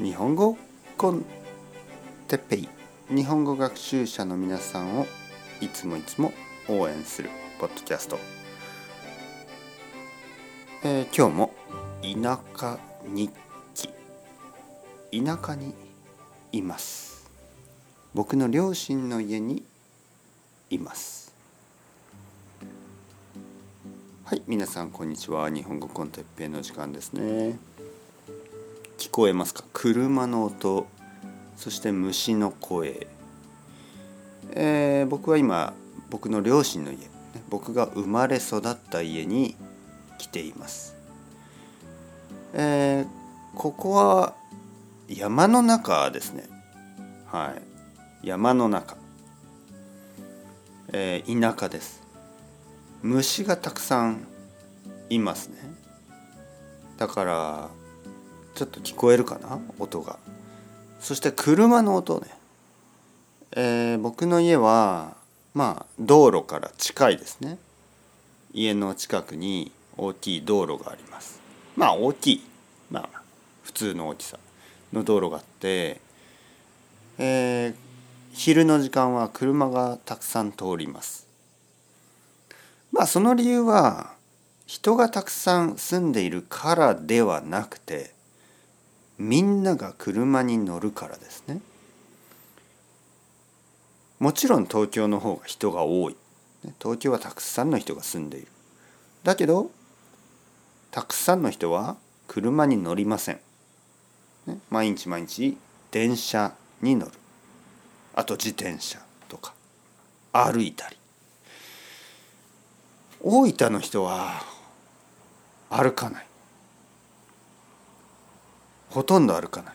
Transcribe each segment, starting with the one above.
日本語コンテッペイ日本語学習者の皆さんをいつもいつも応援するポッドキャスト、えー今日も田舎日記。田舎にいます。僕の両親の家にいます。はい皆さんこんにちは。日本語コンテッペイの時間ですね。聞こえますか？車の音。そして虫の声、えー僕は今僕の両親の家。僕が生まれ育った家に来ています、えーここは山の中ですね。はい。山の中、えー田舎です。虫がたくさんいますね。だからちょっと聞こえるかな？音が。そして車の音ね、えー僕の家はまあ道路から近いですね。家の近くに大きい道路があります。まあ大きい。まあ普通の大きさの道路があって、えー昼の時間は車がたくさん通ります。まあその理由は人がたくさん住んでいるからではなくてみんなが車に乗るからですね。もちろん東京の方が人が多い。東京はたくさんの人が住んでいる。だけどたくさんの人は車に乗りません、毎日毎日電車に乗る。あと自転車とか歩いたり。大分の人は歩かない。ほとんど歩かない。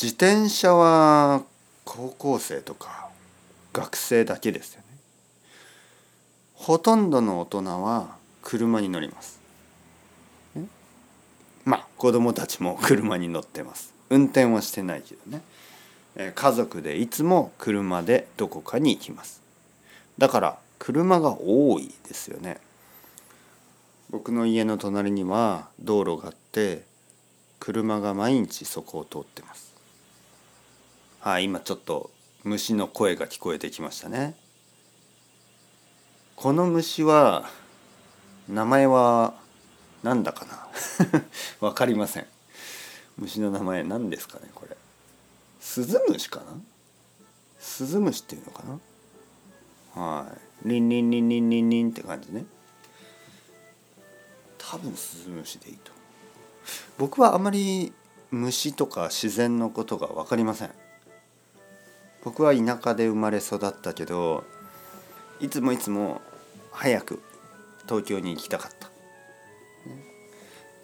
自転車は高校生とか学生だけですよね。ほとんどの大人は車に乗ります。まあ子供たちも車に乗ってます。運転はしてないけどね。家族でいつも車でどこかに行きます。だから車が多いですよね。僕の家の隣には道路があって車が毎日そこを通ってます。はい今ちょっと虫の声が聞こえてきましたね。この虫は名前は何だかな？わかりません。虫の名前何ですかねこれ。スズムシかな？スズムシっていうのかな？はい。リンリンリンリンリンリンって感じね。多分スズムシでいいと僕はあまり虫とか自然のことが分かりません。僕は田舎で生まれ育ったけどいつもいつも早く東京に行きたかった、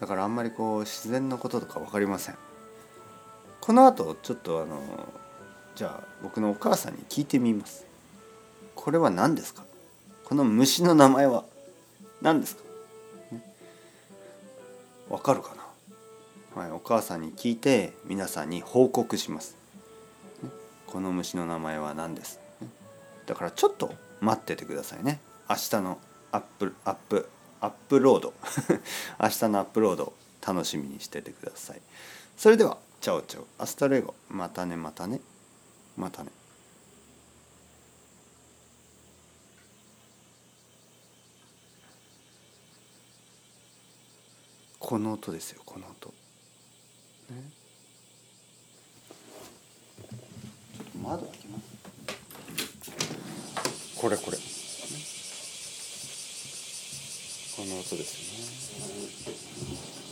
だからあんまりこう自然のこととか分かりません。この後ちょっとあのじゃあ僕のお母さんに聞いてみます。これは何ですか？この虫の名前は何ですか？わかるかな？はい、お母さんに聞いて皆さんに報告します。ねこの虫の名前は何です？ねだからちょっと待っててくださいね。明日のアップアップアップロード 明日のアップロード楽しみにしててください。それでは ciao ciao hasta luego またねまたねまたね。この音ですよこの音。ね、窓開けます。これこれ、この音ですね。